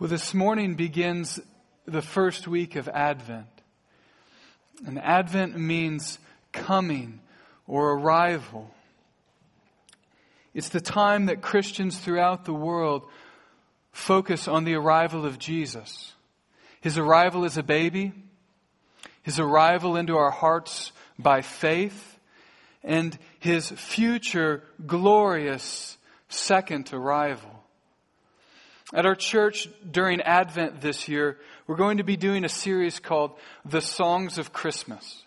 Well, this morning begins the first week of Advent. And Advent means coming or arrival. It's the time that Christians throughout the world focus on the arrival of Jesus. His arrival as a baby, his arrival into our hearts by faith, and his future glorious second arrival. At our church during Advent this year, we're going to be doing a series called The Songs of Christmas.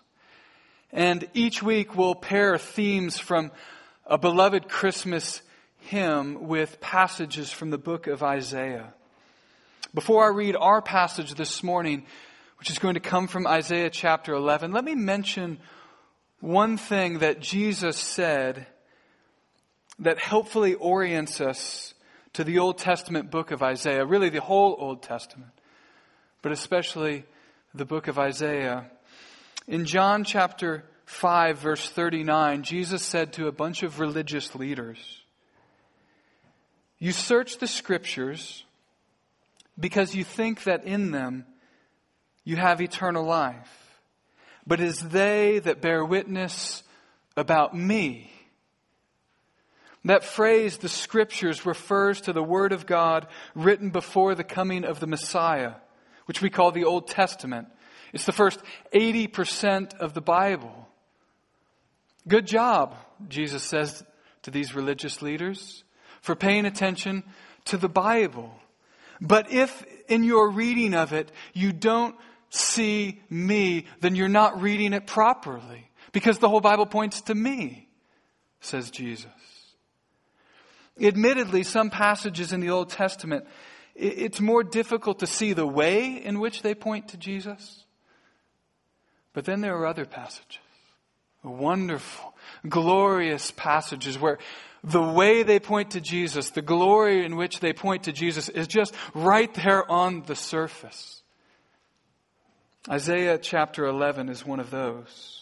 And each week we'll pair themes from a beloved Christmas hymn with passages from the book of Isaiah. Before I read our passage this morning, which is going to come from Isaiah chapter 11, let me mention one thing that Jesus said that helpfully orients us to the Old Testament book of Isaiah, really the whole Old Testament, but especially the book of Isaiah. In John chapter 5, verse 39, Jesus said to a bunch of religious leaders, You search the scriptures because you think that in them you have eternal life. But it is they that bear witness about me. That phrase, the scriptures, refers to the Word of God written before the coming of the Messiah, which we call the Old Testament. It's the first 80% of the Bible. Good job, Jesus says to these religious leaders, for paying attention to the Bible. But if in your reading of it you don't see me, then you're not reading it properly. Because the whole Bible points to me, says Jesus. Admittedly, some passages in the Old Testament, it's more difficult to see the way in which they point to Jesus. But then there are other passages, wonderful, glorious passages where the way they point to Jesus, the glory in which they point to Jesus is just right there on the surface. Isaiah chapter 11 is one of those.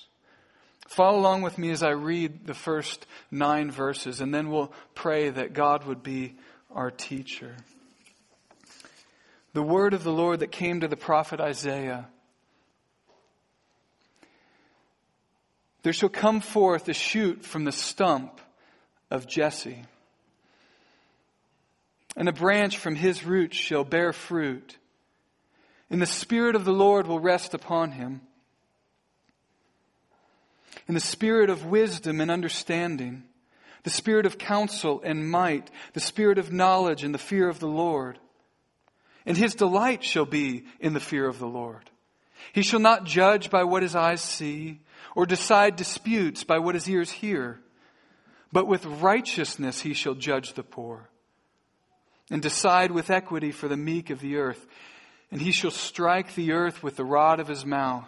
Follow along with me as I read the first nine verses, and then we'll pray that God would be our teacher. The word of the Lord that came to the prophet Isaiah. There shall come forth a shoot from the stump of Jesse, and a branch from his roots shall bear fruit. And the Spirit of the Lord will rest upon him in the spirit of wisdom and understanding, the spirit of counsel and might, the spirit of knowledge and the fear of the Lord. And his delight shall be in the fear of the Lord. He shall not judge by what his eyes see, or decide disputes by what his ears hear, but with righteousness he shall judge the poor, and decide with equity for the meek of the earth. And he shall strike the earth with the rod of his mouth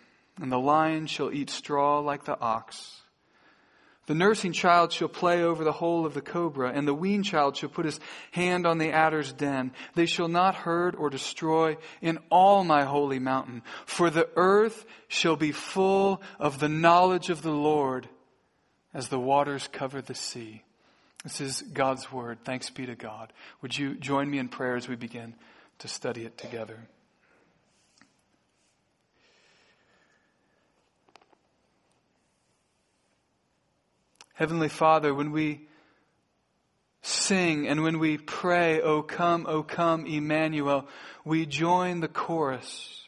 and the lion shall eat straw like the ox. The nursing child shall play over the hole of the cobra, and the weaned child shall put his hand on the adder's den. They shall not hurt or destroy in all my holy mountain, for the earth shall be full of the knowledge of the Lord as the waters cover the sea. This is God's word. Thanks be to God. Would you join me in prayer as we begin to study it together? Heavenly Father, when we sing and when we pray, O come, O come, Emmanuel, we join the chorus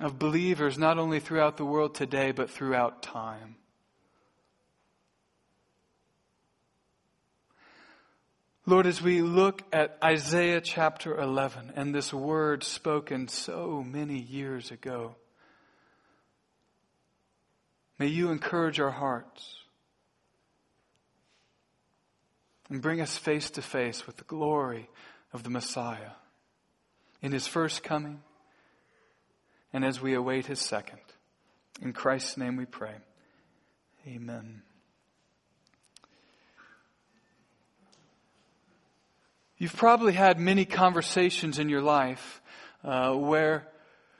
of believers not only throughout the world today, but throughout time. Lord, as we look at Isaiah chapter 11 and this word spoken so many years ago, May you encourage our hearts. and bring us face to face with the glory of the Messiah in his first coming and as we await his second. In Christ's name we pray. Amen. You've probably had many conversations in your life uh, where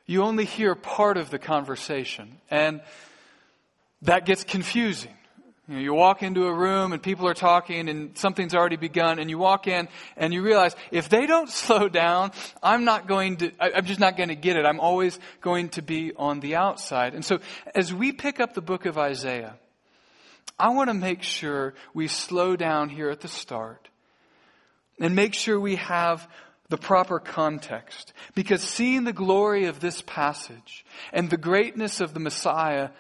you only hear part of the conversation, and that gets confusing. You, know, you walk into a room and people are talking and something's already begun and you walk in and you realize if they don't slow down, I'm not going to, I'm just not going to get it. I'm always going to be on the outside. And so as we pick up the book of Isaiah, I want to make sure we slow down here at the start and make sure we have the proper context. Because seeing the glory of this passage and the greatness of the Messiah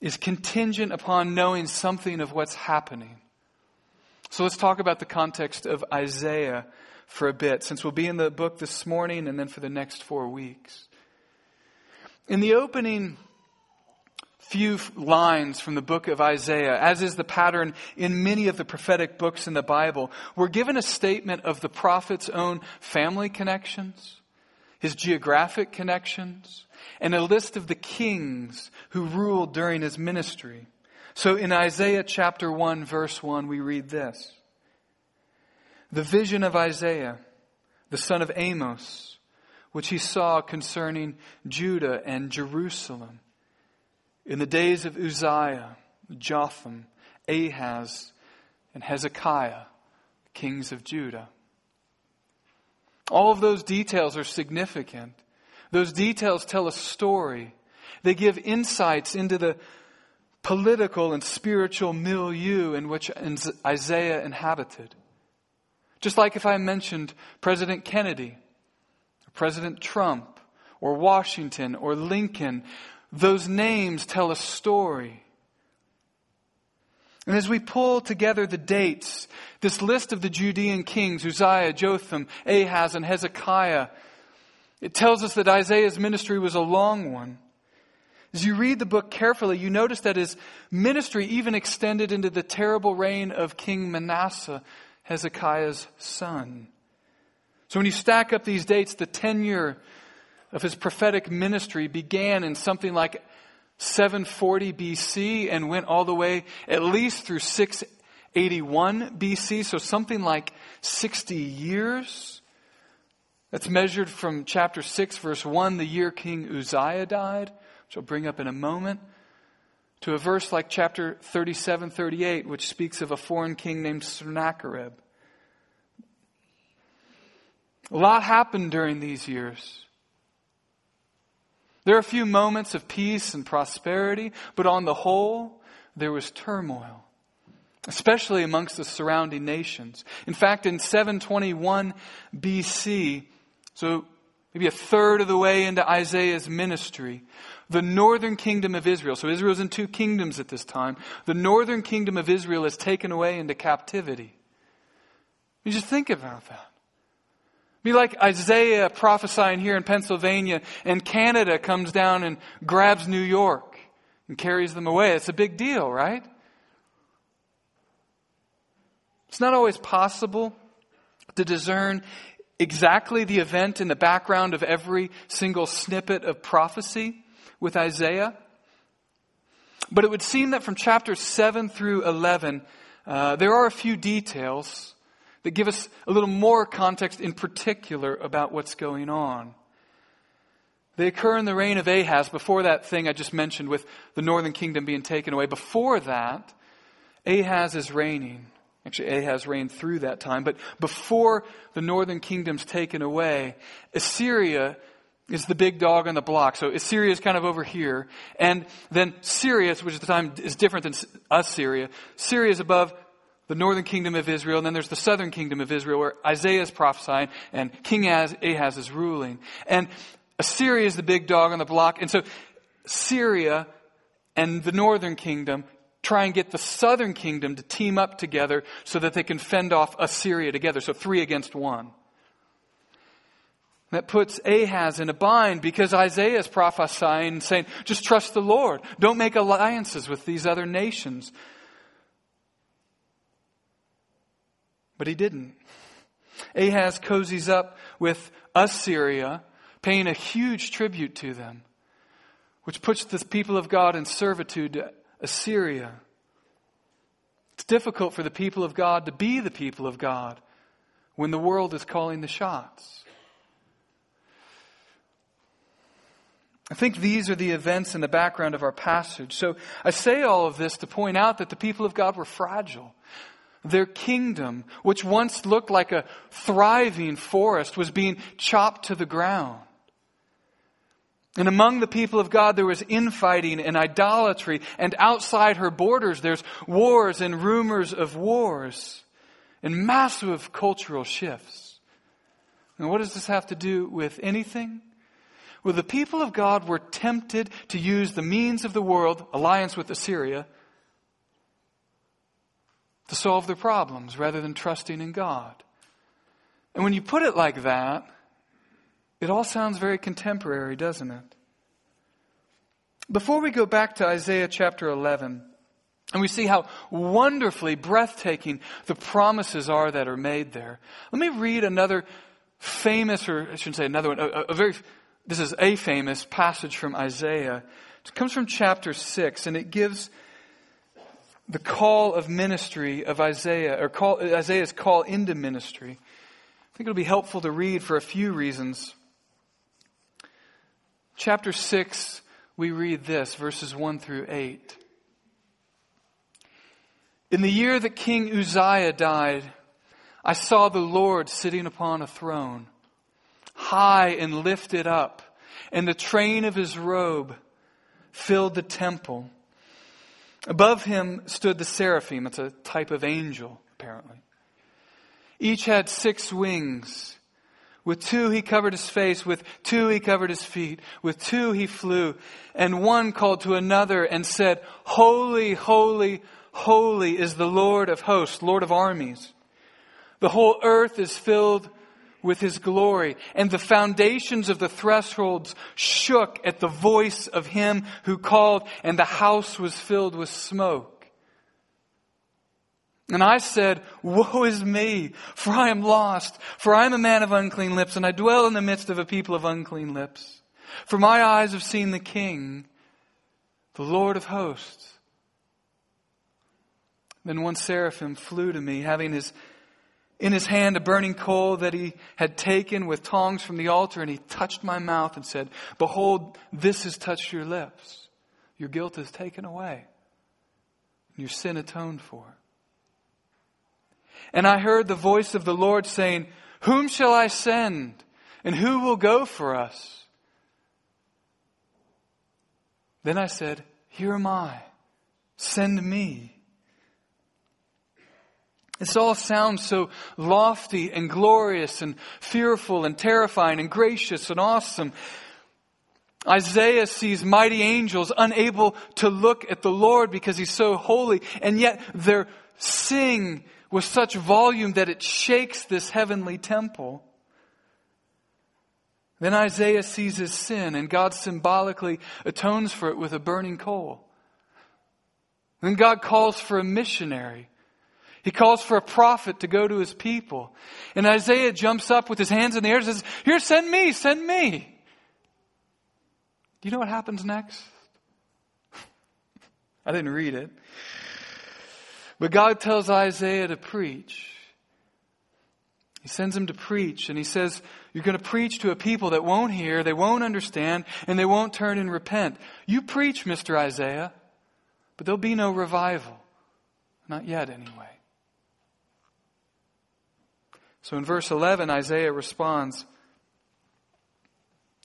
is contingent upon knowing something of what's happening. So let's talk about the context of Isaiah for a bit, since we'll be in the book this morning and then for the next four weeks. In the opening few lines from the book of Isaiah, as is the pattern in many of the prophetic books in the Bible, we're given a statement of the prophet's own family connections, his geographic connections, and a list of the kings who ruled during his ministry. So in Isaiah chapter 1 verse 1 we read this. The vision of Isaiah, the son of Amos, which he saw concerning Judah and Jerusalem in the days of Uzziah, Jotham, Ahaz, and Hezekiah, kings of Judah. All of those details are significant those details tell a story. They give insights into the political and spiritual milieu in which Isaiah inhabited. Just like if I mentioned President Kennedy, President Trump, or Washington, or Lincoln, those names tell a story. And as we pull together the dates, this list of the Judean kings, Uzziah, Jotham, Ahaz, and Hezekiah, it tells us that Isaiah's ministry was a long one. As you read the book carefully, you notice that his ministry even extended into the terrible reign of King Manasseh, Hezekiah's son. So when you stack up these dates, the tenure of his prophetic ministry began in something like 740 BC and went all the way at least through 681 BC, so something like 60 years. That's measured from chapter 6, verse 1, the year King Uzziah died, which I'll bring up in a moment, to a verse like chapter 37, 38, which speaks of a foreign king named Sennacherib. A lot happened during these years. There are a few moments of peace and prosperity, but on the whole, there was turmoil, especially amongst the surrounding nations. In fact, in 721 BC, so maybe a third of the way into Isaiah's ministry, the northern kingdom of Israel, so Israel's in two kingdoms at this time, the northern kingdom of Israel is taken away into captivity. You just think about that. Be like Isaiah prophesying here in Pennsylvania, and Canada comes down and grabs New York and carries them away. It's a big deal, right? It's not always possible to discern exactly the event in the background of every single snippet of prophecy with Isaiah. But it would seem that from chapter 7 through 11, uh, there are a few details that give us a little more context in particular about what's going on. They occur in the reign of Ahaz, before that thing I just mentioned with the northern kingdom being taken away. Before that, Ahaz is reigning. Actually, Ahaz reigned through that time. But before the northern kingdom's taken away, Assyria is the big dog on the block. So Assyria is kind of over here. And then Syria, which at the time is different than Assyria, Syria is above the northern kingdom of Israel. And then there's the southern kingdom of Israel where Isaiah is prophesying and King Ahaz is ruling. And Assyria is the big dog on the block. And so Syria and the northern kingdom try and get the southern kingdom to team up together so that they can fend off Assyria together. So three against one. That puts Ahaz in a bind because Isaiah is prophesying saying, just trust the Lord. Don't make alliances with these other nations. But he didn't. Ahaz cozies up with Assyria, paying a huge tribute to them, which puts the people of God in servitude Assyria. It's difficult for the people of God to be the people of God when the world is calling the shots. I think these are the events in the background of our passage. So I say all of this to point out that the people of God were fragile. Their kingdom, which once looked like a thriving forest, was being chopped to the ground. And among the people of God, there was infighting and idolatry. And outside her borders, there's wars and rumors of wars and massive cultural shifts. And what does this have to do with anything? Well, the people of God were tempted to use the means of the world, alliance with Assyria, to solve their problems rather than trusting in God. And when you put it like that, it all sounds very contemporary, doesn't it? Before we go back to Isaiah chapter 11, and we see how wonderfully breathtaking the promises are that are made there, let me read another famous, or I shouldn't say another one, a, a very this is a famous passage from Isaiah. It comes from chapter 6, and it gives the call of ministry of Isaiah, or call, Isaiah's call into ministry. I think it'll be helpful to read for a few reasons. Chapter 6, we read this, verses 1 through 8. In the year that King Uzziah died, I saw the Lord sitting upon a throne high and lifted up, and the train of his robe filled the temple. Above him stood the seraphim. It's a type of angel, apparently. Each had six wings. With two he covered his face, with two he covered his feet, with two he flew, and one called to another and said, Holy, holy, holy is the Lord of hosts, Lord of armies. The whole earth is filled with his glory, and the foundations of the thresholds shook at the voice of him who called, and the house was filled with smoke. And I said, Woe is me, for I am lost, for I am a man of unclean lips, and I dwell in the midst of a people of unclean lips. For my eyes have seen the King, the Lord of hosts. Then one seraphim flew to me, having his in his hand a burning coal that he had taken with tongs from the altar, and he touched my mouth and said, Behold, this has touched your lips. Your guilt is taken away, your sin atoned for. And I heard the voice of the Lord saying, Whom shall I send? And who will go for us? Then I said, Here am I. Send me. This all sounds so lofty and glorious and fearful and terrifying and gracious and awesome. Isaiah sees mighty angels unable to look at the Lord because he's so holy, and yet they're sing with such volume that it shakes this heavenly temple. Then Isaiah sees his sin, and God symbolically atones for it with a burning coal. Then God calls for a missionary he calls for a prophet to go to his people. And Isaiah jumps up with his hands in the air and says, Here, send me, send me. Do you know what happens next? I didn't read it. But God tells Isaiah to preach. He sends him to preach, and he says, You're going to preach to a people that won't hear, they won't understand, and they won't turn and repent. You preach, Mr. Isaiah, but there'll be no revival. Not yet, anyway. So in verse 11, Isaiah responds,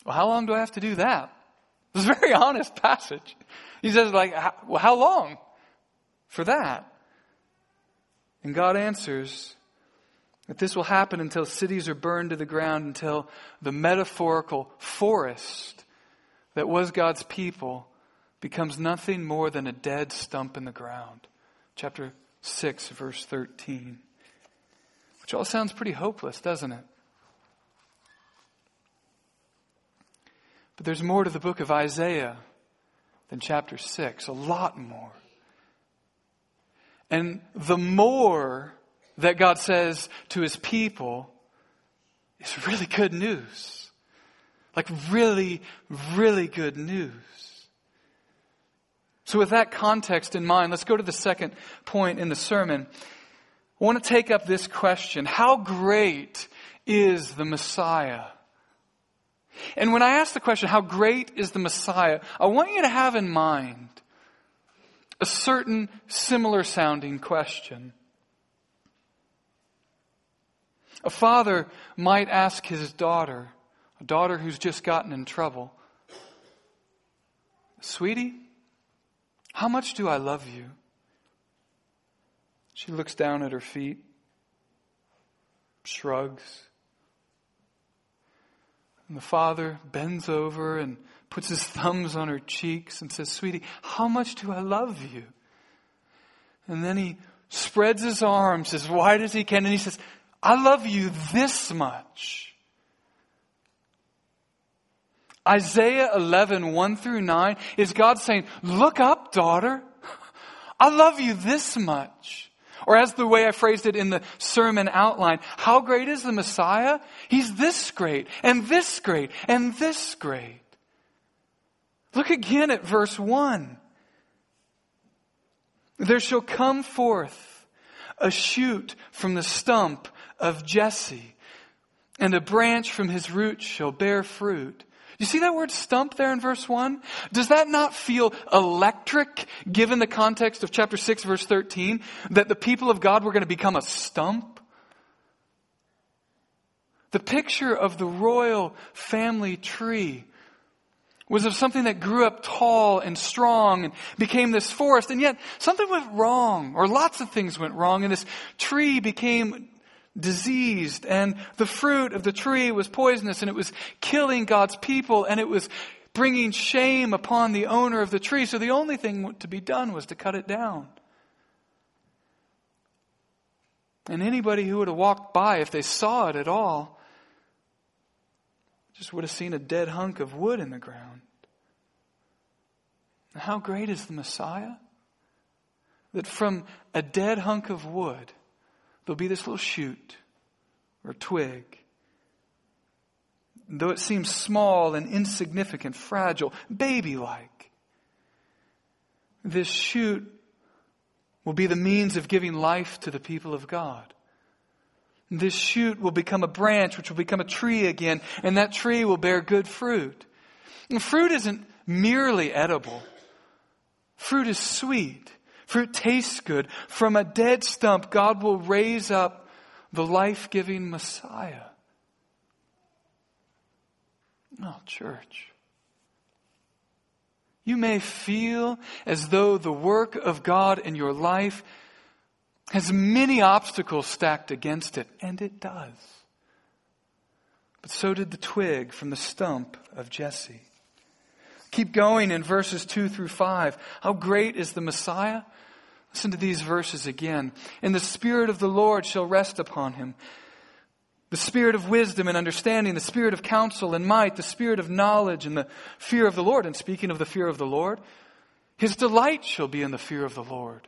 Well, how long do I have to do that? It's a very honest passage. He says, like, well, how long for that? And God answers that this will happen until cities are burned to the ground, until the metaphorical forest that was God's people becomes nothing more than a dead stump in the ground. Chapter 6, verse 13. Which all sounds pretty hopeless, doesn't it? But there's more to the book of Isaiah than chapter 6, a lot more. And the more that God says to his people is really good news. Like really, really good news. So with that context in mind, let's go to the second point in the sermon. I want to take up this question. How great is the Messiah? And when I ask the question, how great is the Messiah? I want you to have in mind a certain similar sounding question. A father might ask his daughter, a daughter who's just gotten in trouble, Sweetie, how much do I love you? She looks down at her feet, shrugs. And the father bends over and puts his thumbs on her cheeks and says, Sweetie, how much do I love you? And then he spreads his arms as wide as he can and he says, I love you this much. Isaiah 11, 1 through 9 is God saying, look up, daughter. I love you this much. Or as the way I phrased it in the sermon outline, how great is the Messiah? He's this great, and this great, and this great. Look again at verse 1. There shall come forth a shoot from the stump of Jesse, and a branch from his roots shall bear fruit. You see that word stump there in verse 1? Does that not feel electric given the context of chapter 6 verse 13 that the people of God were going to become a stump? The picture of the royal family tree was of something that grew up tall and strong and became this forest and yet something went wrong or lots of things went wrong and this tree became diseased and the fruit of the tree was poisonous and it was killing God's people and it was bringing shame upon the owner of the tree. So the only thing to be done was to cut it down. And anybody who would have walked by, if they saw it at all, just would have seen a dead hunk of wood in the ground. How great is the Messiah? That from a dead hunk of wood, there'll be this little shoot or twig. Though it seems small and insignificant, fragile, baby like, this shoot will be the means of giving life to the people of God. This shoot will become a branch, which will become a tree again, and that tree will bear good fruit. And fruit isn't merely edible. Fruit is sweet. Fruit tastes good. From a dead stump, God will raise up the life giving Messiah. Oh, church. You may feel as though the work of God in your life has many obstacles stacked against it, and it does. But so did the twig from the stump of Jesse. Keep going in verses 2 through 5. How great is the Messiah? Listen to these verses again. And the Spirit of the Lord shall rest upon him. The Spirit of wisdom and understanding, the Spirit of counsel and might, the Spirit of knowledge and the fear of the Lord. And speaking of the fear of the Lord, his delight shall be in the fear of the Lord.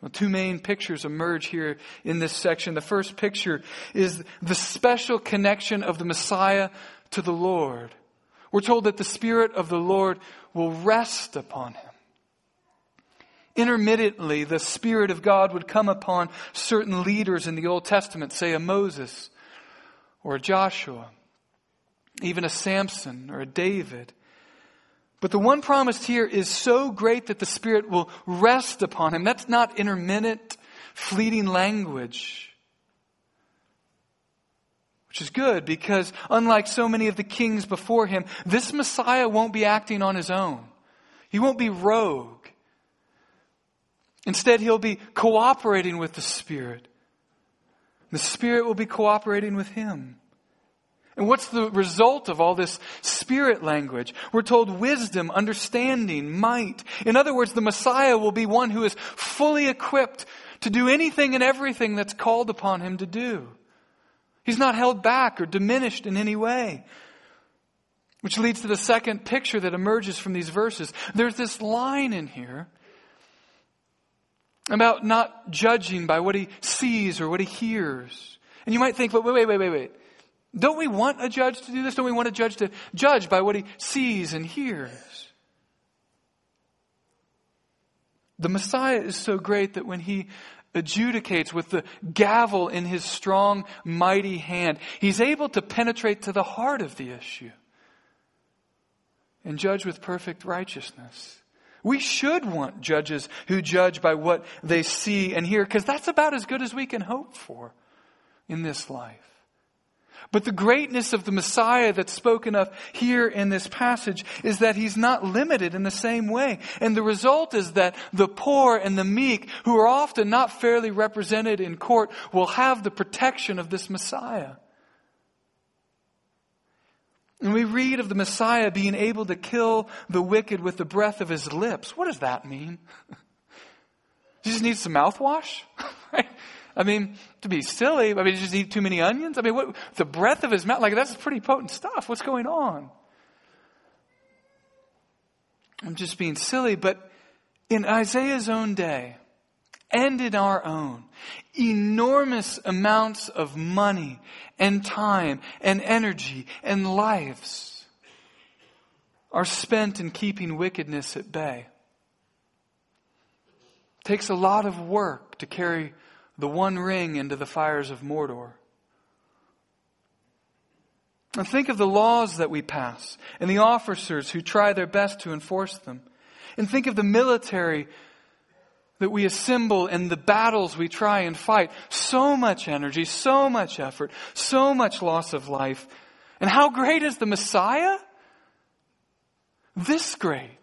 Well, two main pictures emerge here in this section. The first picture is the special connection of the Messiah to the Lord. We're told that the Spirit of the Lord will rest upon him. Intermittently, the Spirit of God would come upon certain leaders in the Old Testament, say a Moses or a Joshua, even a Samson or a David. But the one promised here is so great that the Spirit will rest upon him. That's not intermittent, fleeting language. Which is good because unlike so many of the kings before him, this Messiah won't be acting on his own. He won't be rogue. Instead, he'll be cooperating with the Spirit. The Spirit will be cooperating with him. And what's the result of all this spirit language? We're told wisdom, understanding, might. In other words, the Messiah will be one who is fully equipped to do anything and everything that's called upon him to do. He's not held back or diminished in any way. Which leads to the second picture that emerges from these verses. There's this line in here about not judging by what he sees or what he hears. And you might think, but wait, wait, wait, wait, wait. Don't we want a judge to do this? Don't we want a judge to judge by what he sees and hears? The Messiah is so great that when he adjudicates with the gavel in his strong, mighty hand, he's able to penetrate to the heart of the issue and judge with perfect righteousness. We should want judges who judge by what they see and hear, because that's about as good as we can hope for in this life. But the greatness of the Messiah that's spoken of here in this passage is that he's not limited in the same way. And the result is that the poor and the meek, who are often not fairly represented in court, will have the protection of this Messiah. And we read of the Messiah being able to kill the wicked with the breath of his lips. What does that mean? you just need some mouthwash? right? I mean, to be silly, I mean, just eat too many onions? I mean, what, the breath of his mouth, like that's pretty potent stuff. What's going on? I'm just being silly, but in Isaiah's own day, and in our own, enormous amounts of money and time and energy and lives are spent in keeping wickedness at bay. It takes a lot of work to carry the one ring into the fires of Mordor. And think of the laws that we pass and the officers who try their best to enforce them. And think of the military that we assemble and the battles we try and fight. So much energy, so much effort, so much loss of life. And how great is the Messiah? This great.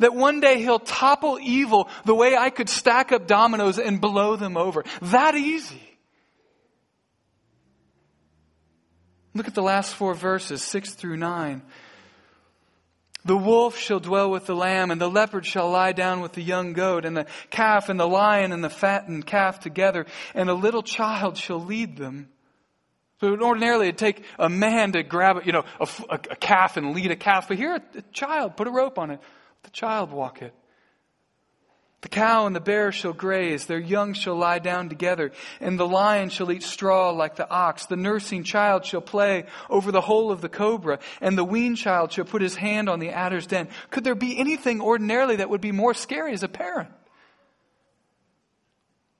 That one day he'll topple evil the way I could stack up dominoes and blow them over. That easy. Look at the last four verses, six through nine. The wolf shall dwell with the lamb, and the leopard shall lie down with the young goat, and the calf and the lion and the fattened calf together, and a little child shall lead them. So ordinarily it'd take a man to grab, you know, a, a, calf and lead a calf, but here a, a child, put a rope on it the child walk it. The cow and the bear shall graze, their young shall lie down together, and the lion shall eat straw like the ox. The nursing child shall play over the hole of the cobra, and the weaned child shall put his hand on the adder's den. Could there be anything ordinarily that would be more scary as a parent?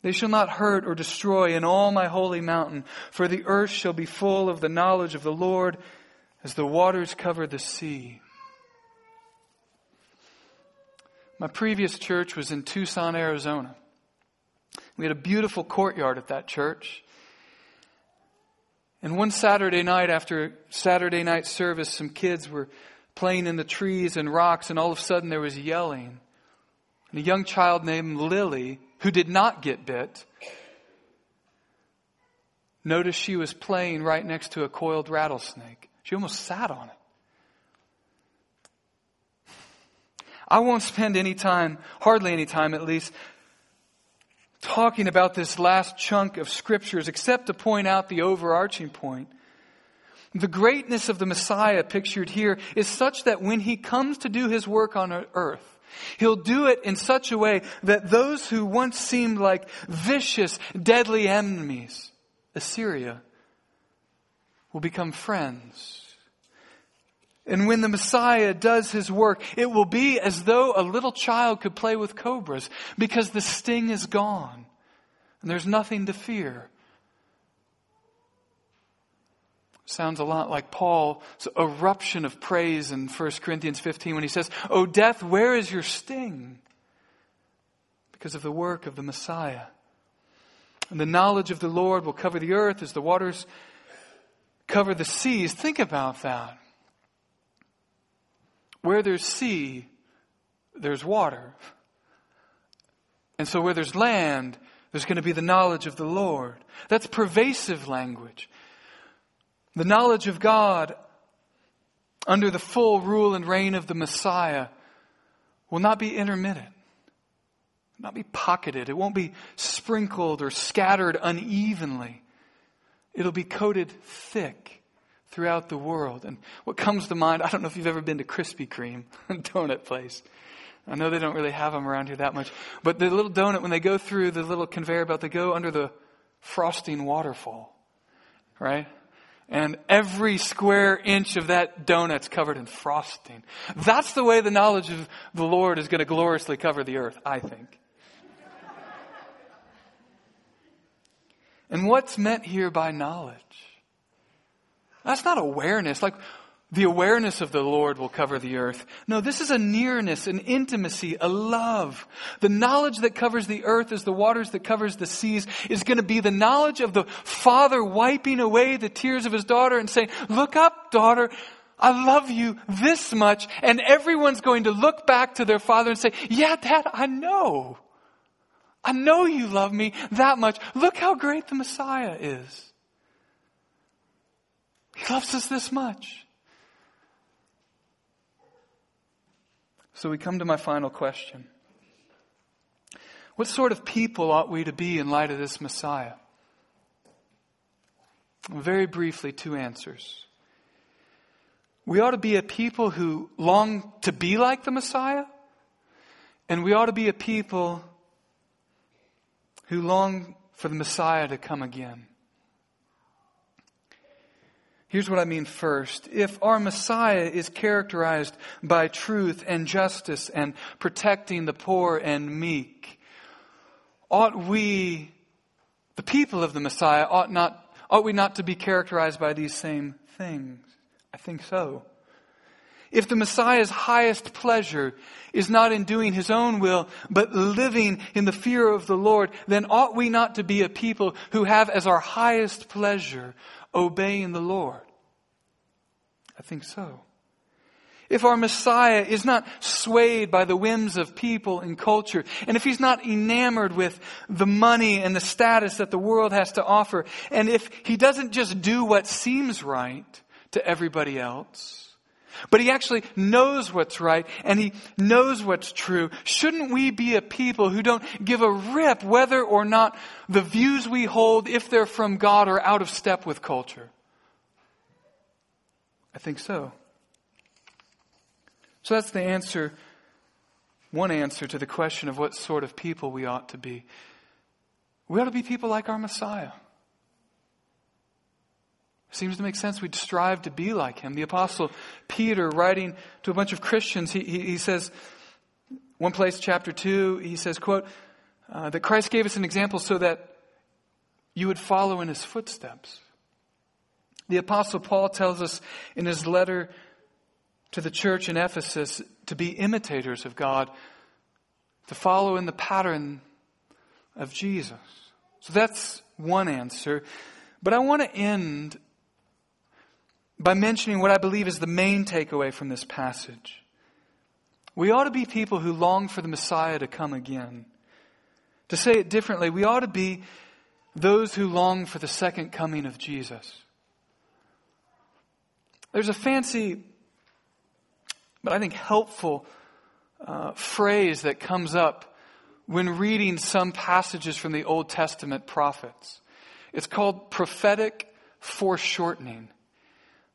They shall not hurt or destroy in all my holy mountain, for the earth shall be full of the knowledge of the Lord as the waters cover the sea. My previous church was in Tucson, Arizona. We had a beautiful courtyard at that church. And one Saturday night after Saturday night service, some kids were playing in the trees and rocks, and all of a sudden there was yelling. And a young child named Lily, who did not get bit, noticed she was playing right next to a coiled rattlesnake. She almost sat on it. I won't spend any time, hardly any time at least, talking about this last chunk of scriptures except to point out the overarching point. The greatness of the Messiah pictured here is such that when he comes to do his work on earth, He'll do it in such a way that those who once seemed like vicious, deadly enemies, Assyria, will become friends. And when the Messiah does his work, it will be as though a little child could play with cobras because the sting is gone and there's nothing to fear. Sounds a lot like Paul's eruption of praise in 1 Corinthians 15 when he says, O death, where is your sting? Because of the work of the Messiah. And the knowledge of the Lord will cover the earth as the waters cover the seas. Think about that. Where there's sea, there's water. And so where there's land, there's going to be the knowledge of the Lord. That's pervasive language. The knowledge of God under the full rule and reign of the Messiah will not be intermittent, not be pocketed. It won't be sprinkled or scattered unevenly. It'll be coated thick throughout the world. And what comes to mind, I don't know if you've ever been to Krispy Kreme, donut place. I know they don't really have them around here that much. But the little donut, when they go through the little conveyor belt, they go under the frosting waterfall. Right? And every square inch of that donut's covered in frosting. That's the way the knowledge of the Lord is going to gloriously cover the earth, I think. and what's meant here by knowledge? That's not awareness. Like, the awareness of the Lord will cover the earth. No, this is a nearness, an intimacy, a love. The knowledge that covers the earth as the waters that covers the seas is going to be the knowledge of the father wiping away the tears of his daughter and saying, look up, daughter. I love you this much. And everyone's going to look back to their father and say, yeah, dad, I know. I know you love me that much. Look how great the Messiah is. He loves us this much. So we come to my final question. What sort of people ought we to be in light of this Messiah? Very briefly, two answers. We ought to be a people who long to be like the Messiah, and we ought to be a people who long for the Messiah to come again. Here's what I mean first. If our Messiah is characterized by truth and justice and protecting the poor and meek, ought we, the people of the Messiah, ought not, ought we not to be characterized by these same things? I think so. If the Messiah's highest pleasure is not in doing his own will, but living in the fear of the Lord, then ought we not to be a people who have as our highest pleasure obeying the Lord? I think so. If our Messiah is not swayed by the whims of people and culture, and if he's not enamored with the money and the status that the world has to offer, and if he doesn't just do what seems right to everybody else, but he actually knows what's right and he knows what's true. Shouldn't we be a people who don't give a rip whether or not the views we hold, if they're from God, are out of step with culture? I think so. So that's the answer, one answer to the question of what sort of people we ought to be. We ought to be people like our Messiah. Seems to make sense. We'd strive to be like him. The apostle Peter, writing to a bunch of Christians, he, he, he says, one place, chapter 2, he says, quote, uh, that Christ gave us an example so that you would follow in his footsteps. The apostle Paul tells us in his letter to the church in Ephesus to be imitators of God, to follow in the pattern of Jesus. So that's one answer. But I want to end by mentioning what I believe is the main takeaway from this passage. We ought to be people who long for the Messiah to come again. To say it differently, we ought to be those who long for the second coming of Jesus. There's a fancy, but I think helpful uh, phrase that comes up when reading some passages from the Old Testament prophets. It's called prophetic foreshortening.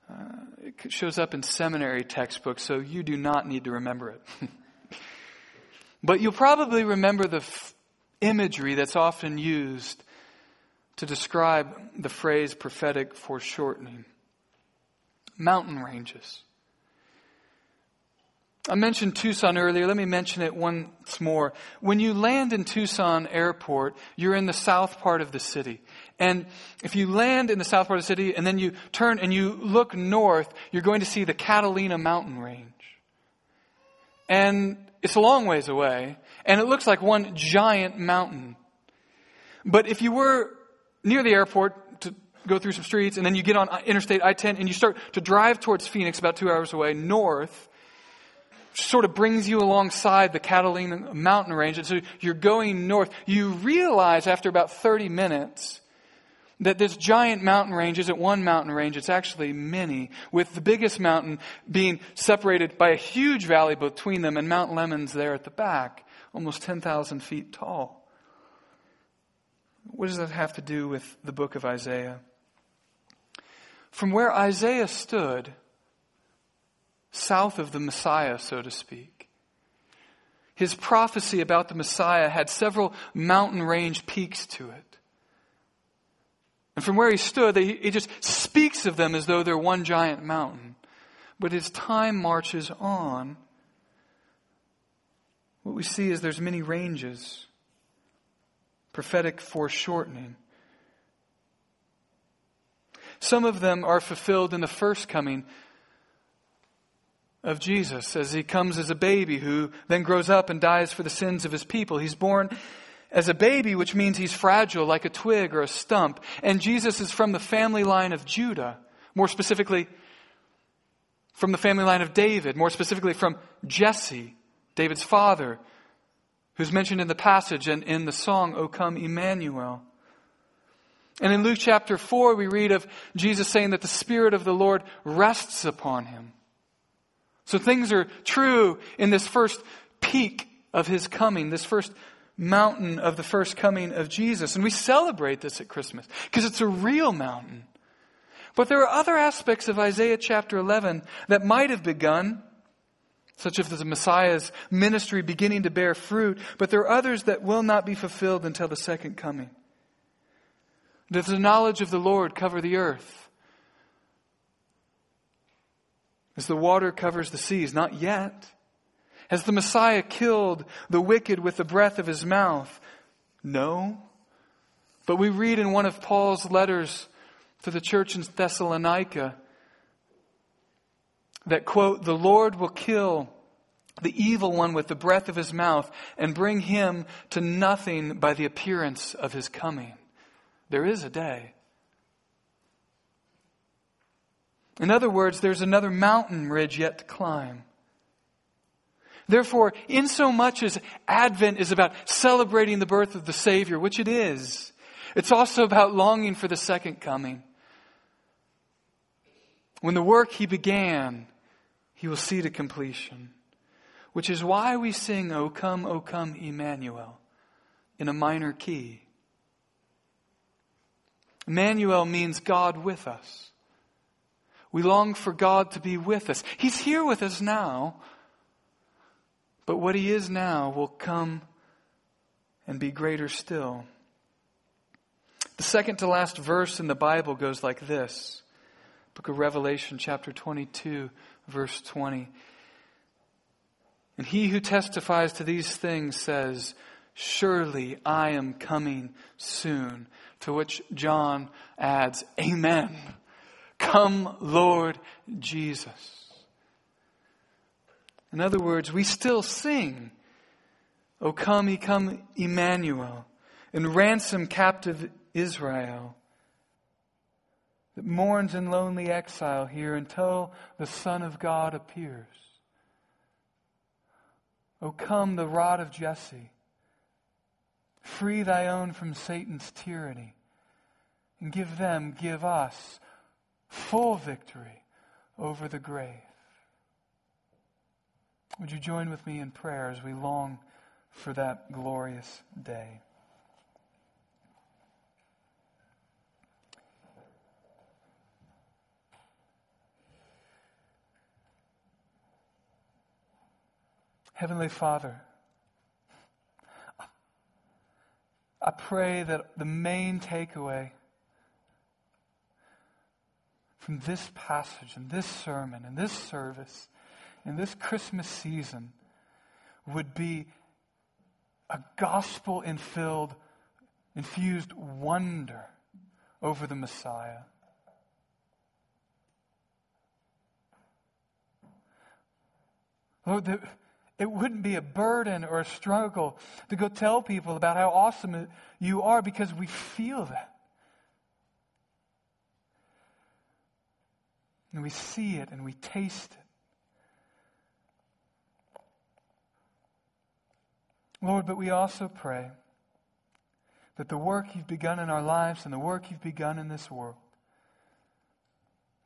Uh, it shows up in seminary textbooks, so you do not need to remember it. but you'll probably remember the f- imagery that's often used to describe the phrase prophetic foreshortening mountain ranges. I mentioned Tucson earlier. Let me mention it once more. When you land in Tucson Airport, you're in the south part of the city. And if you land in the south part of the city and then you turn and you look north, you're going to see the Catalina mountain range. And it's a long ways away, and it looks like one giant mountain. But if you were near the airport, to go through some streets, and then you get on Interstate I 10 and you start to drive towards Phoenix, about two hours away, north. Sort of brings you alongside the Catalina mountain range. And so you're going north. You realize after about 30 minutes that this giant mountain range isn't one mountain range, it's actually many, with the biggest mountain being separated by a huge valley between them and Mount Lemmon's there at the back, almost 10,000 feet tall. What does that have to do with the book of Isaiah? From where Isaiah stood, south of the Messiah, so to speak, his prophecy about the Messiah had several mountain range peaks to it. And from where he stood, he just speaks of them as though they're one giant mountain. But as time marches on, what we see is there's many ranges, prophetic foreshortening. Some of them are fulfilled in the first coming of Jesus as he comes as a baby who then grows up and dies for the sins of his people. He's born as a baby, which means he's fragile like a twig or a stump. And Jesus is from the family line of Judah, more specifically, from the family line of David, more specifically from Jesse, David's father, who's mentioned in the passage and in the song, O Come Emmanuel. And in Luke chapter 4, we read of Jesus saying that the Spirit of the Lord rests upon him. So things are true in this first peak of his coming, this first mountain of the first coming of Jesus. And we celebrate this at Christmas because it's a real mountain. But there are other aspects of Isaiah chapter 11 that might have begun, such as the Messiah's ministry beginning to bear fruit, but there are others that will not be fulfilled until the second coming. Does the knowledge of the Lord cover the earth? As the water covers the seas? Not yet. Has the Messiah killed the wicked with the breath of his mouth? No. But we read in one of Paul's letters to the church in Thessalonica that, quote, the Lord will kill the evil one with the breath of his mouth and bring him to nothing by the appearance of his coming. There is a day. In other words, there's another mountain ridge yet to climb. Therefore, in so much as Advent is about celebrating the birth of the Savior, which it is, it's also about longing for the second coming. When the work He began, He will see to completion. Which is why we sing, O come, O come, Emmanuel, in a minor key. Emmanuel means God with us. We long for God to be with us. He's here with us now. But what he is now will come and be greater still. The second to last verse in the Bible goes like this Book of Revelation, chapter 22, verse 20. And he who testifies to these things says, Surely I am coming soon. To which John adds, Amen. Come, Lord Jesus. In other words, we still sing, O come, come, Emmanuel, and ransom captive Israel that mourns in lonely exile here until the Son of God appears. O come, the rod of Jesse, free thy own from Satan's tyranny, and give them, give us, full victory over the grave. Would you join with me in prayer as we long for that glorious day? Heavenly Father, I pray that the main takeaway from this passage and this sermon and this service in this Christmas season would be a gospel infused wonder over the Messiah. Lord, it wouldn't be a burden or a struggle to go tell people about how awesome you are because we feel that. And we see it and we taste it. Lord, but we also pray that the work you've begun in our lives and the work you've begun in this world,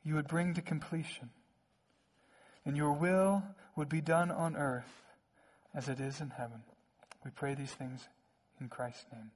you would bring to completion. And your will would be done on earth as it is in heaven. We pray these things in Christ's name.